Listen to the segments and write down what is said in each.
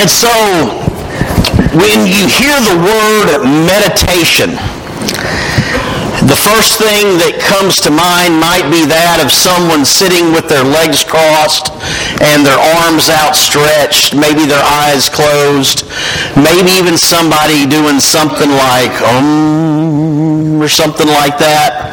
And so, when you hear the word meditation, the first thing that comes to mind might be that of someone sitting with their legs crossed and their arms outstretched, maybe their eyes closed, maybe even somebody doing something like um or something like that.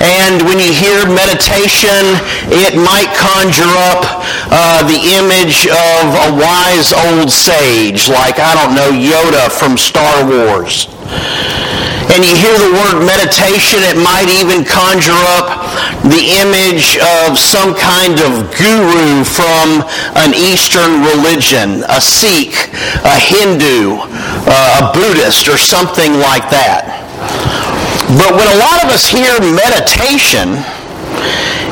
And when you hear meditation, it might conjure up uh, the image of a wise old sage, like, I don't know, Yoda from Star Wars and you hear the word meditation, it might even conjure up the image of some kind of guru from an Eastern religion, a Sikh, a Hindu, uh, a Buddhist, or something like that. But when a lot of us hear meditation,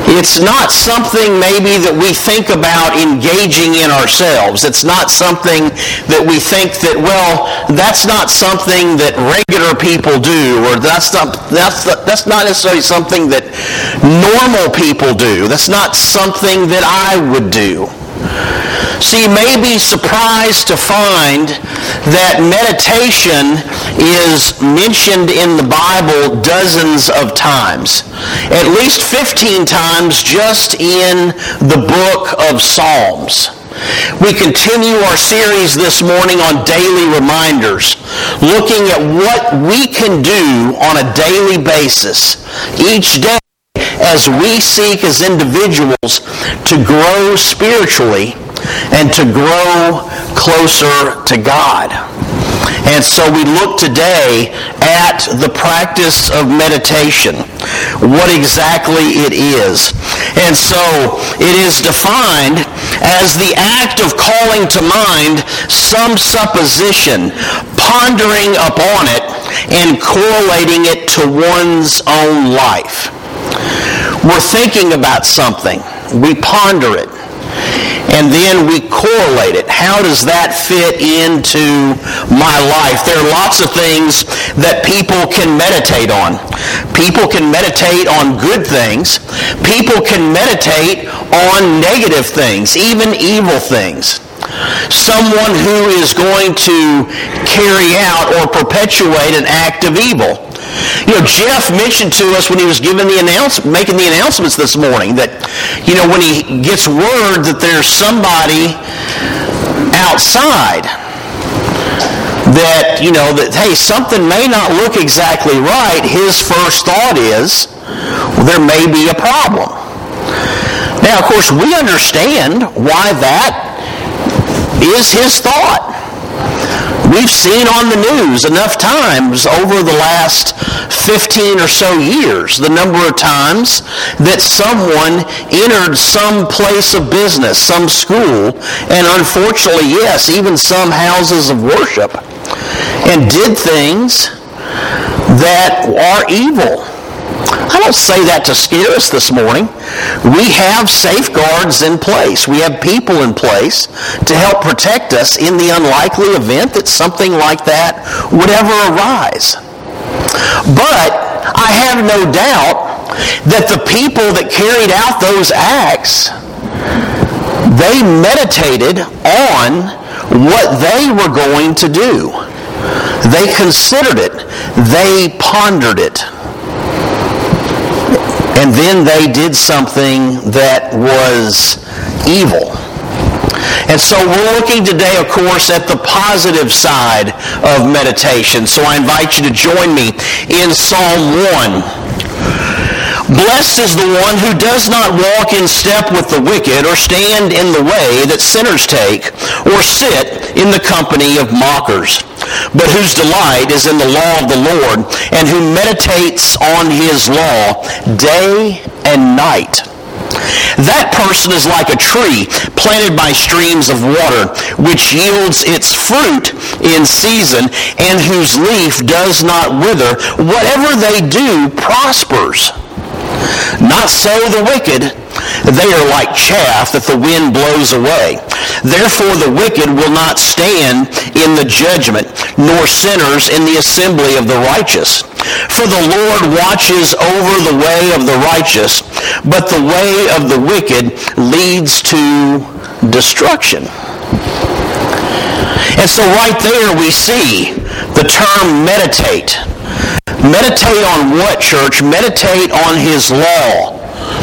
it's not something maybe that we think about engaging in ourselves. It's not something that we think that, well, that's not something that regular people do, or that's not, that's, that's not necessarily something that normal people do. That's not something that I would do. So you may be surprised to find that meditation is mentioned in the Bible dozens of times. At least 15 times just in the book of Psalms. We continue our series this morning on daily reminders, looking at what we can do on a daily basis each day as we seek as individuals to grow spiritually and to grow closer to God. And so we look today at the practice of meditation, what exactly it is. And so it is defined as the act of calling to mind some supposition, pondering upon it, and correlating it to one's own life. We're thinking about something. We ponder it and then we correlate it. How does that fit into my life? There are lots of things that people can meditate on. People can meditate on good things. People can meditate on negative things, even evil things someone who is going to carry out or perpetuate an act of evil. You know, Jeff mentioned to us when he was giving the announce, making the announcements this morning that, you know, when he gets word that there's somebody outside that, you know, that, hey, something may not look exactly right, his first thought is, well, there may be a problem. Now, of course, we understand why that is his thought. We've seen on the news enough times over the last 15 or so years the number of times that someone entered some place of business, some school, and unfortunately, yes, even some houses of worship, and did things that are evil. I don't say that to scare us this morning. We have safeguards in place. We have people in place to help protect us in the unlikely event that something like that would ever arise. But I have no doubt that the people that carried out those acts, they meditated on what they were going to do. They considered it. They pondered it. And then they did something that was evil. And so we're looking today, of course, at the positive side of meditation. So I invite you to join me in Psalm 1. Blessed is the one who does not walk in step with the wicked or stand in the way that sinners take or sit in the company of mockers but whose delight is in the law of the Lord, and who meditates on his law day and night. That person is like a tree planted by streams of water, which yields its fruit in season, and whose leaf does not wither. Whatever they do prospers. Not so the wicked. They are like chaff that the wind blows away. Therefore the wicked will not stand in the judgment, nor sinners in the assembly of the righteous. For the Lord watches over the way of the righteous, but the way of the wicked leads to destruction. And so right there we see the term meditate. Meditate on what, church? Meditate on his law.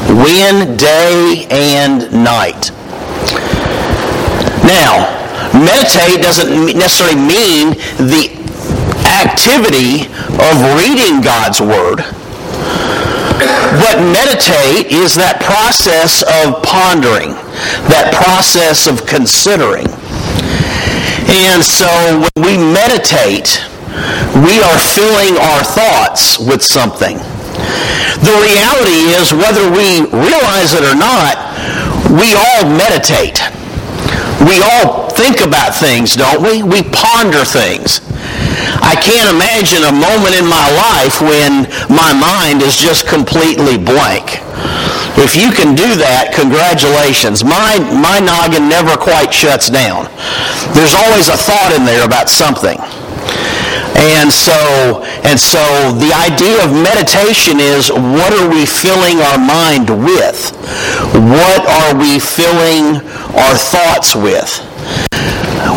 When, day, and night. Now, meditate doesn't necessarily mean the activity of reading God's Word. But meditate is that process of pondering, that process of considering. And so when we meditate, we are filling our thoughts with something. The reality is, whether we realize it or not, we all meditate. We all think about things, don't we? We ponder things. I can't imagine a moment in my life when my mind is just completely blank. If you can do that, congratulations. My, my noggin never quite shuts down. There's always a thought in there about something. And so, and so the idea of meditation is what are we filling our mind with? What are we filling our thoughts with?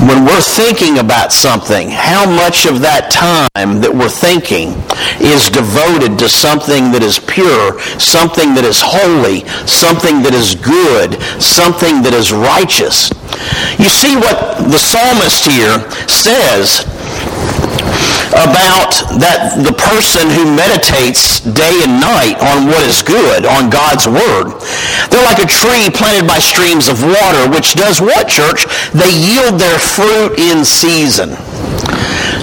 when we're thinking about something, how much of that time that we're thinking is devoted to something that is pure, something that is holy, something that is good, something that is righteous. You see what the psalmist here says about that the person who meditates day and night on what is good, on God's word. They're like a tree planted by streams of water, which does what, church? They yield their fruit in season.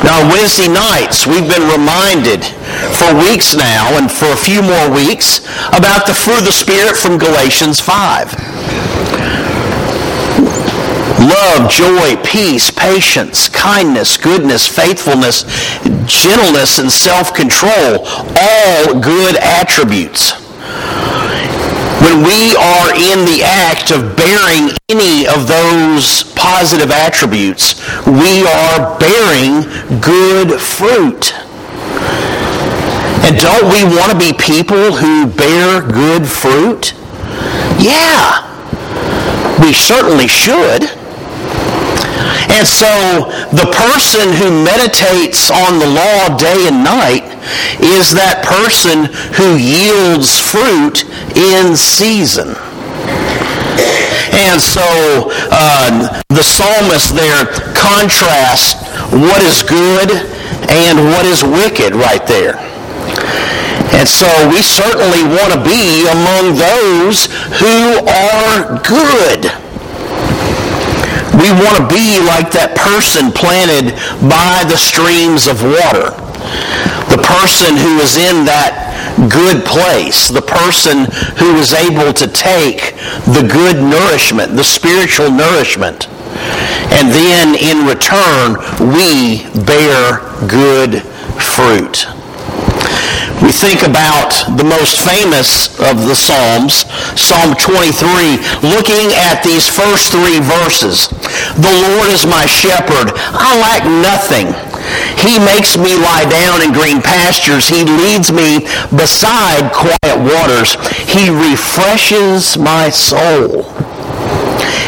Now, Wednesday nights, we've been reminded for weeks now and for a few more weeks about the fruit of the Spirit from Galatians 5 love, joy, peace, patience, kindness, goodness, faithfulness, gentleness, and self-control, all good attributes. When we are in the act of bearing any of those positive attributes, we are bearing good fruit. And don't we want to be people who bear good fruit? Yeah, we certainly should. And so the person who meditates on the law day and night is that person who yields fruit in season. And so uh, the psalmist there contrasts what is good and what is wicked right there. And so we certainly want to be among those who are good. We want to be like that person planted by the streams of water. The person who is in that good place. The person who is able to take the good nourishment, the spiritual nourishment. And then in return, we bear good fruit. We think about the most famous of the Psalms, Psalm 23, looking at these first three verses. The Lord is my shepherd. I lack nothing. He makes me lie down in green pastures. He leads me beside quiet waters. He refreshes my soul.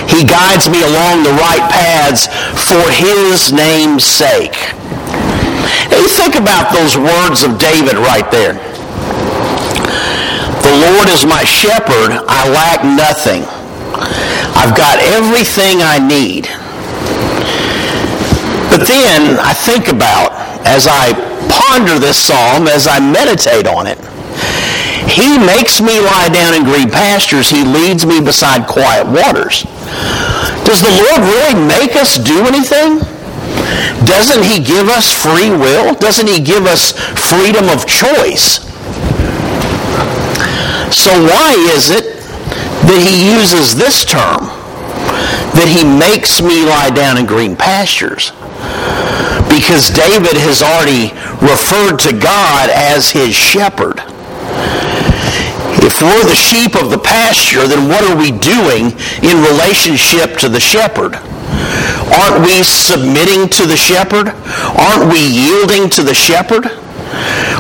He guides me along the right paths for his name's sake. You think about those words of David right there. The Lord is my shepherd. I lack nothing. I've got everything I need. But then I think about, as I ponder this psalm, as I meditate on it, he makes me lie down in green pastures. He leads me beside quiet waters. Does the Lord really make us do anything? Doesn't he give us free will? Doesn't he give us freedom of choice? So why is it that he uses this term? That he makes me lie down in green pastures? Because David has already referred to God as his shepherd. If we're the sheep of the pasture, then what are we doing in relationship to the shepherd? Aren't we submitting to the shepherd? Aren't we yielding to the shepherd?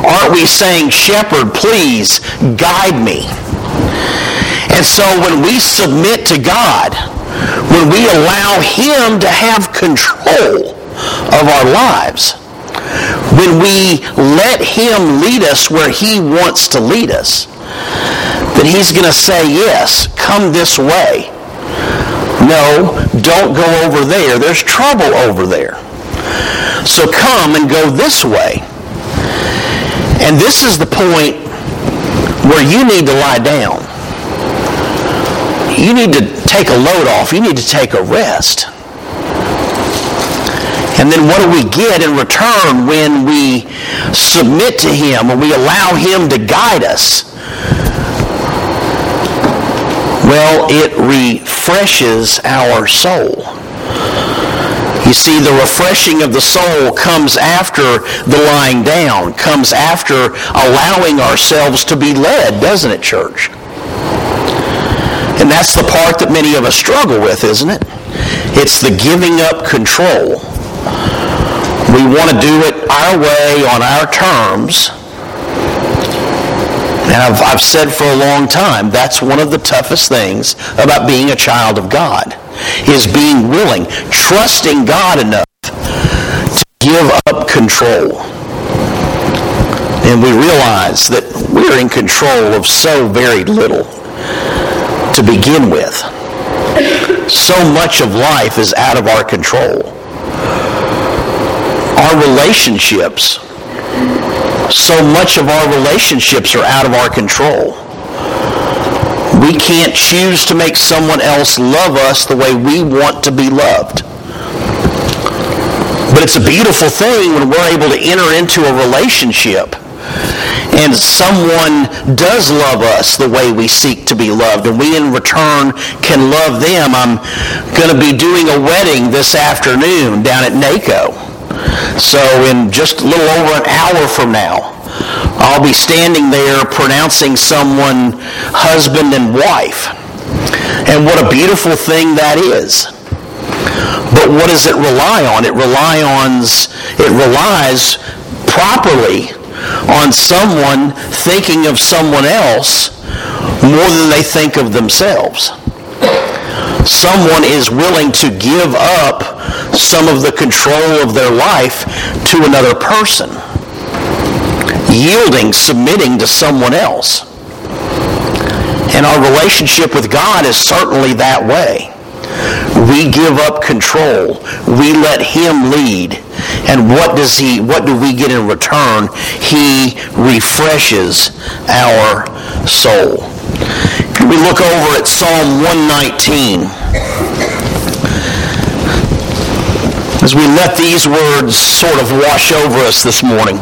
Aren't we saying, Shepherd, please guide me? And so when we submit to God, when we allow him to have control of our lives. When we let him lead us where he wants to lead us, that he's going to say, yes, come this way. No, don't go over there. There's trouble over there. So come and go this way. And this is the point where you need to lie down. You need to take a load off. You need to take a rest. And then what do we get in return when we submit to Him, when we allow Him to guide us? Well, it refreshes our soul. You see, the refreshing of the soul comes after the lying down, comes after allowing ourselves to be led, doesn't it, church? And that's the part that many of us struggle with, isn't it? It's the giving up control. We want to do it our way, on our terms, and I've, I've said for a long time, that's one of the toughest things about being a child of God, is being willing, trusting God enough to give up control. And we realize that we're in control of so very little to begin with. So much of life is out of our control. Our relationships so much of our relationships are out of our control. We can't choose to make someone else love us the way we want to be loved. But it's a beautiful thing when we're able to enter into a relationship and someone does love us the way we seek to be loved, and we in return can love them. I'm going to be doing a wedding this afternoon down at NACO. So in just a little over an hour from now, I'll be standing there pronouncing someone husband and wife. And what a beautiful thing that is. But what does it rely on? It it relies properly on someone thinking of someone else more than they think of themselves someone is willing to give up some of the control of their life to another person, yielding, submitting to someone else. And our relationship with God is certainly that way. We give up control. We let him lead. And what does he what do we get in return? He refreshes our soul. We look over at Psalm 119. As we let these words sort of wash over us this morning.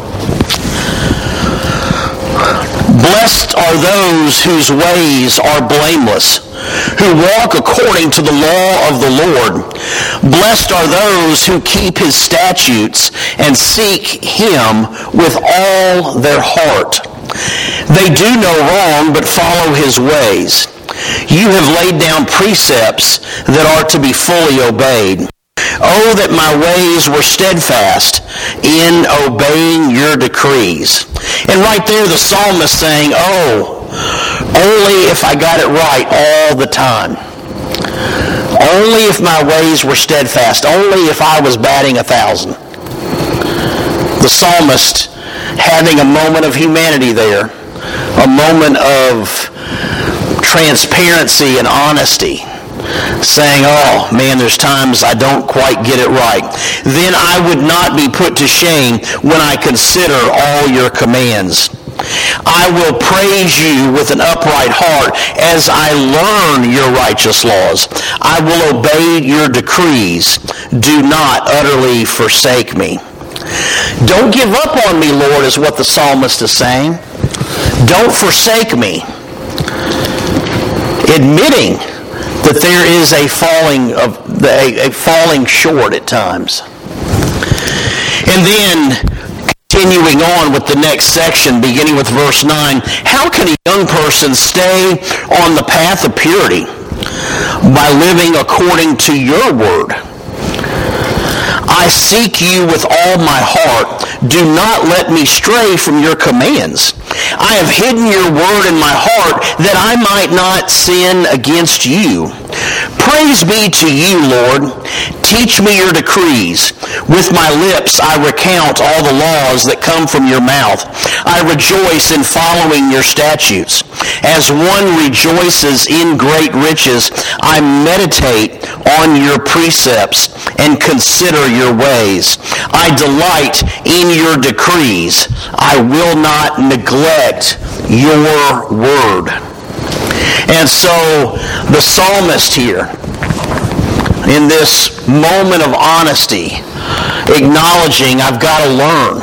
Blessed are those whose ways are blameless, who walk according to the law of the Lord. Blessed are those who keep his statutes and seek him with all their heart. They do no wrong, but follow his ways. You have laid down precepts that are to be fully obeyed. Oh, that my ways were steadfast in obeying your decrees. And right there the psalmist saying, oh, only if I got it right all the time. Only if my ways were steadfast. Only if I was batting a thousand. The psalmist having a moment of humanity there, a moment of transparency and honesty, saying, oh man, there's times I don't quite get it right. Then I would not be put to shame when I consider all your commands. I will praise you with an upright heart as I learn your righteous laws. I will obey your decrees. Do not utterly forsake me. Don't give up on me, Lord, is what the psalmist is saying. Don't forsake me. Admitting that there is a falling of a, a falling short at times. And then continuing on with the next section, beginning with verse 9, how can a young person stay on the path of purity? By living according to your word. I seek you with all my heart. Do not let me stray from your commands. I have hidden your word in my heart that I might not sin against you. Praise be to you, Lord. Teach me your decrees. With my lips I recount all the laws that come from your mouth. I rejoice in following your statutes. As one rejoices in great riches, I meditate on your precepts and consider your ways. I delight in your decrees. I will not neglect your word. And so the psalmist here, in this moment of honesty, acknowledging I've got to learn.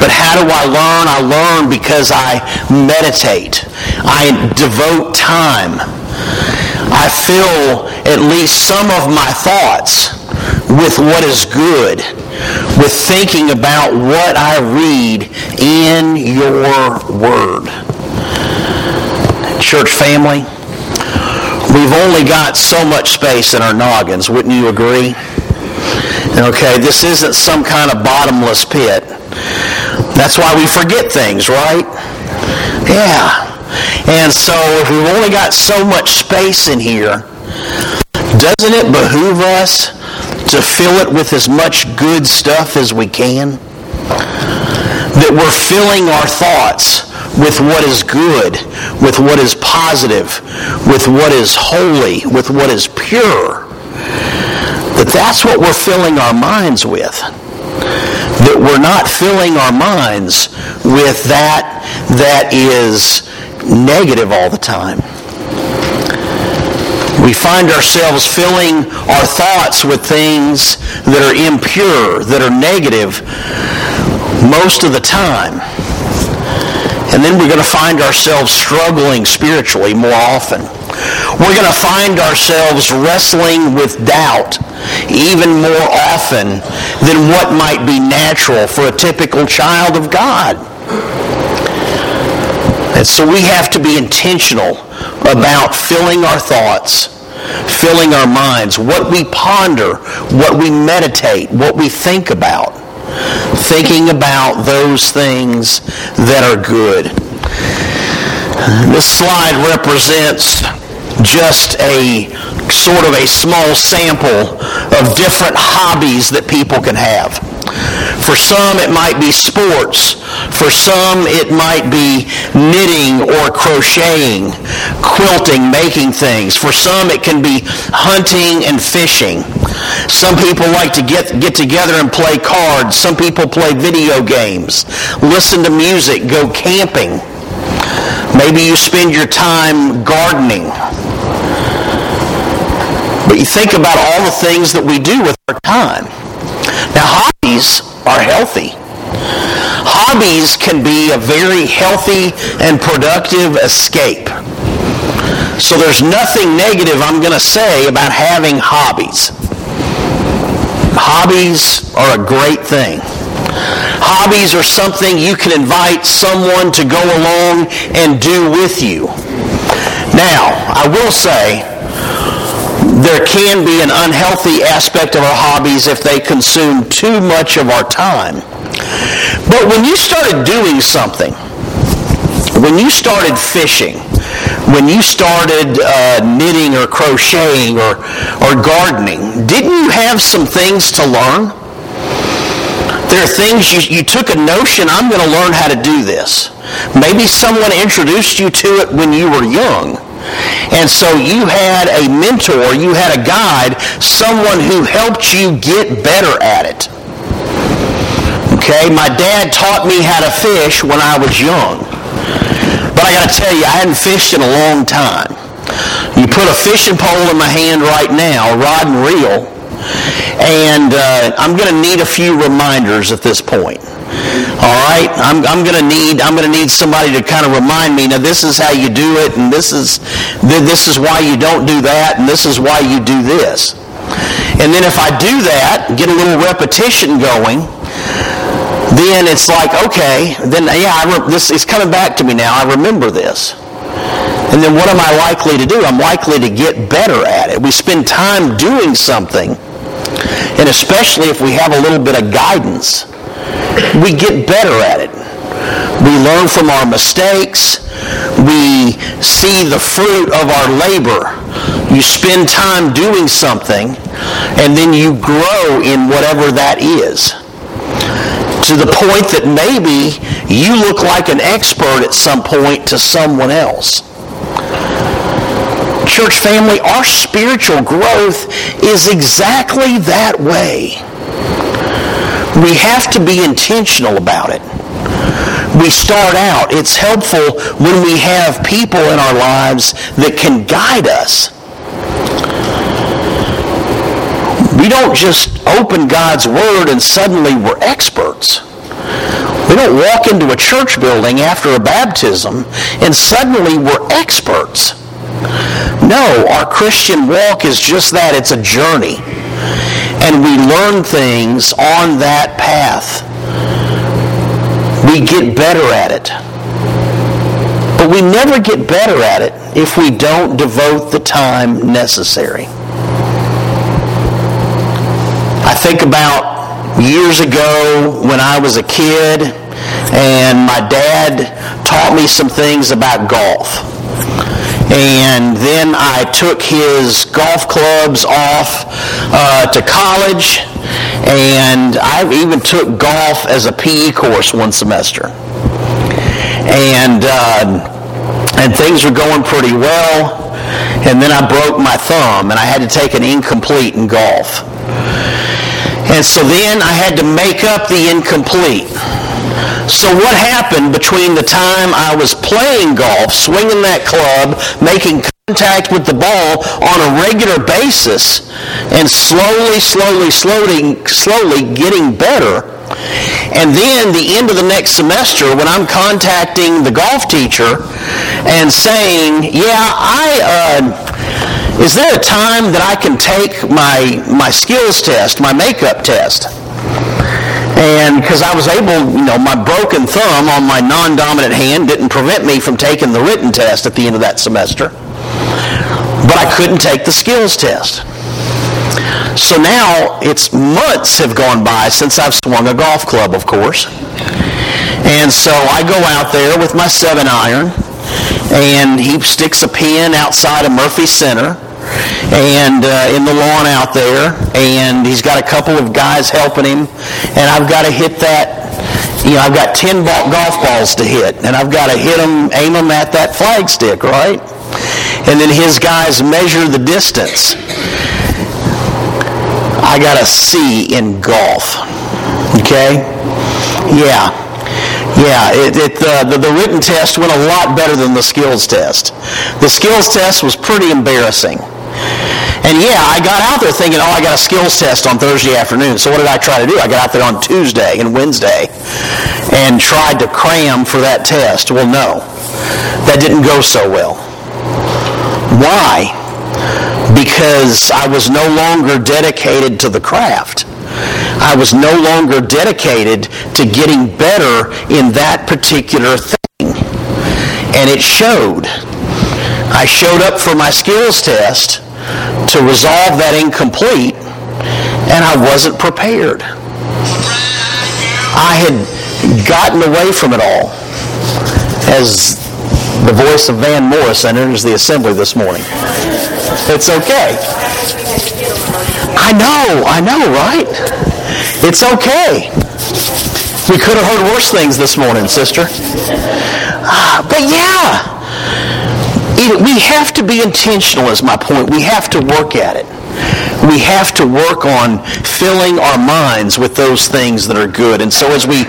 But how do I learn? I learn because I meditate. I devote time. I fill at least some of my thoughts with what is good, with thinking about what I read in your word. Church family, we've only got so much space in our noggins, wouldn't you agree? Okay, this isn't some kind of bottomless pit. That's why we forget things, right? Yeah. And so if we've only got so much space in here, doesn't it behoove us to fill it with as much good stuff as we can? That we're filling our thoughts with what is good, with what is positive, with what is holy, with what is pure. That that's what we're filling our minds with. That we're not filling our minds with that that is negative all the time. We find ourselves filling our thoughts with things that are impure, that are negative most of the time. And then we're going to find ourselves struggling spiritually more often. We're going to find ourselves wrestling with doubt even more often than what might be natural for a typical child of God. And so we have to be intentional about filling our thoughts filling our minds, what we ponder, what we meditate, what we think about. Thinking about those things that are good. This slide represents just a sort of a small sample of different hobbies that people can have. For some, it might be sports. For some, it might be knitting or crocheting, quilting, making things. For some, it can be hunting and fishing. Some people like to get, get together and play cards. Some people play video games, listen to music, go camping. Maybe you spend your time gardening. But you think about all the things that we do with our time. Now, hobbies are healthy. Hobbies can be a very healthy and productive escape. So there's nothing negative I'm going to say about having hobbies. Hobbies are a great thing. Hobbies are something you can invite someone to go along and do with you. Now, I will say, there can be an unhealthy aspect of our hobbies if they consume too much of our time. But when you started doing something, when you started fishing, when you started uh, knitting or crocheting or, or gardening, didn't you have some things to learn? There are things you, you took a notion, I'm going to learn how to do this. Maybe someone introduced you to it when you were young. And so you had a mentor, you had a guide, someone who helped you get better at it. Okay, my dad taught me how to fish when I was young. But I got to tell you, I hadn't fished in a long time. You put a fishing pole in my hand right now, rod and reel, and uh, I'm going to need a few reminders at this point. All right, I'm, I'm going to need I'm going to need somebody to kind of remind me. Now this is how you do it, and this is this is why you don't do that, and this is why you do this. And then if I do that, get a little repetition going, then it's like okay, then yeah, re- this is coming back to me now. I remember this. And then what am I likely to do? I'm likely to get better at it. We spend time doing something, and especially if we have a little bit of guidance we get better at it. We learn from our mistakes. we see the fruit of our labor. You spend time doing something, and then you grow in whatever that is. To the point that maybe you look like an expert at some point to someone else. Church family, our spiritual growth is exactly that way. We have to be intentional about it we start out, it's helpful when we have people in our lives that can guide us. We don't just open God's Word and suddenly we're experts. We don't walk into a church building after a baptism and suddenly we're experts. No, our Christian walk is just that. It's a journey. And we learn things on that path we get better at it. But we never get better at it if we don't devote the time necessary. I think about years ago when I was a kid and my dad taught me some things about golf. And then I took his golf clubs off uh, to college and I even took golf as a PE course one semester. And, uh, and things were going pretty well. And then I broke my thumb and I had to take an incomplete in golf. And so then I had to make up the incomplete. So what happened between the time I was playing golf, swinging that club, making contact with the ball on a regular basis and slowly, slowly, slowly, slowly getting better. And then the end of the next semester when I'm contacting the golf teacher and saying, yeah, I, uh, is there a time that I can take my, my skills test, my makeup test? And because I was able, you know, my broken thumb on my non-dominant hand didn't prevent me from taking the written test at the end of that semester but I couldn't take the skills test. So now it's months have gone by since I've swung a golf club, of course. And so I go out there with my seven iron, and he sticks a pin outside of Murphy Center and uh, in the lawn out there, and he's got a couple of guys helping him, and I've got to hit that. You know, I've got 10 golf balls to hit, and I've got to hit them, aim them at that flagstick, right? and then his guys measure the distance. I got a C in golf. Okay? Yeah. Yeah, it, it, uh, the, the written test went a lot better than the skills test. The skills test was pretty embarrassing. And yeah, I got out there thinking, oh, I got a skills test on Thursday afternoon. So what did I try to do? I got out there on Tuesday and Wednesday and tried to cram for that test. Well, no, that didn't go so well. Why? Because I was no longer dedicated to the craft. I was no longer dedicated to getting better in that particular thing. And it showed. I showed up for my skills test to resolve that incomplete, and I wasn't prepared. I had gotten away from it all. As the voice of Van Morrison enters the assembly this morning. It's okay. I know, I know, right? It's okay. We could have heard worse things this morning, sister. Uh, but yeah, it, we have to be intentional, is my point. We have to work at it we have to work on filling our minds with those things that are good. And so as we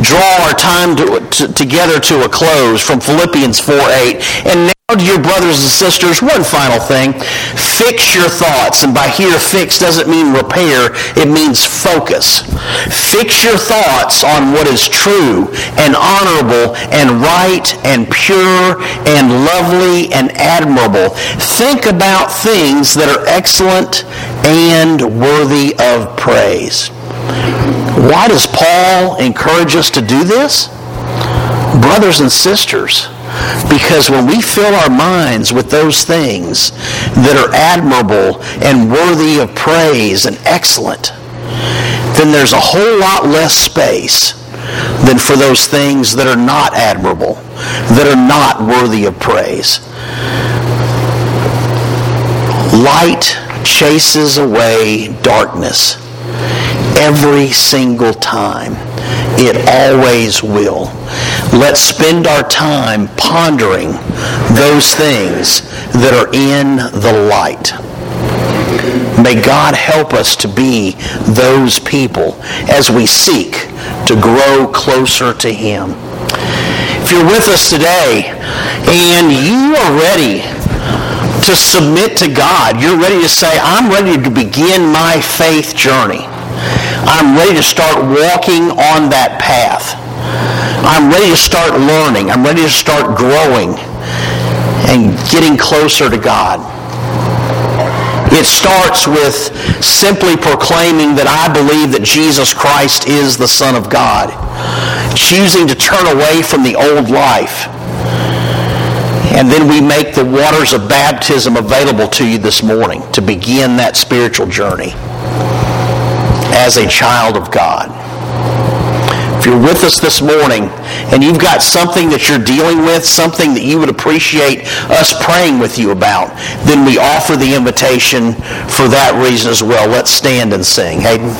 draw our time to, to, together to a close from Philippians 4 8, and Dear brothers and sisters, one final thing. Fix your thoughts. And by here, fix doesn't mean repair. It means focus. Fix your thoughts on what is true and honorable and right and pure and lovely and admirable. Think about things that are excellent and worthy of praise. Why does Paul encourage us to do this? Brothers and sisters, because when we fill our minds with those things that are admirable and worthy of praise and excellent, then there's a whole lot less space than for those things that are not admirable, that are not worthy of praise. Light chases away darkness every single time. It always will. Let's spend our time pondering those things that are in the light. May God help us to be those people as we seek to grow closer to Him. If you're with us today and you are ready to submit to God, you're ready to say, I'm ready to begin my faith journey. I'm ready to start walking on that path. I'm ready to start learning. I'm ready to start growing and getting closer to God. It starts with simply proclaiming that I believe that Jesus Christ is the Son of God. Choosing to turn away from the old life. And then we make the waters of baptism available to you this morning to begin that spiritual journey as a child of God. If you're with us this morning and you've got something that you're dealing with, something that you would appreciate us praying with you about, then we offer the invitation for that reason as well. Let's stand and sing. Hayden.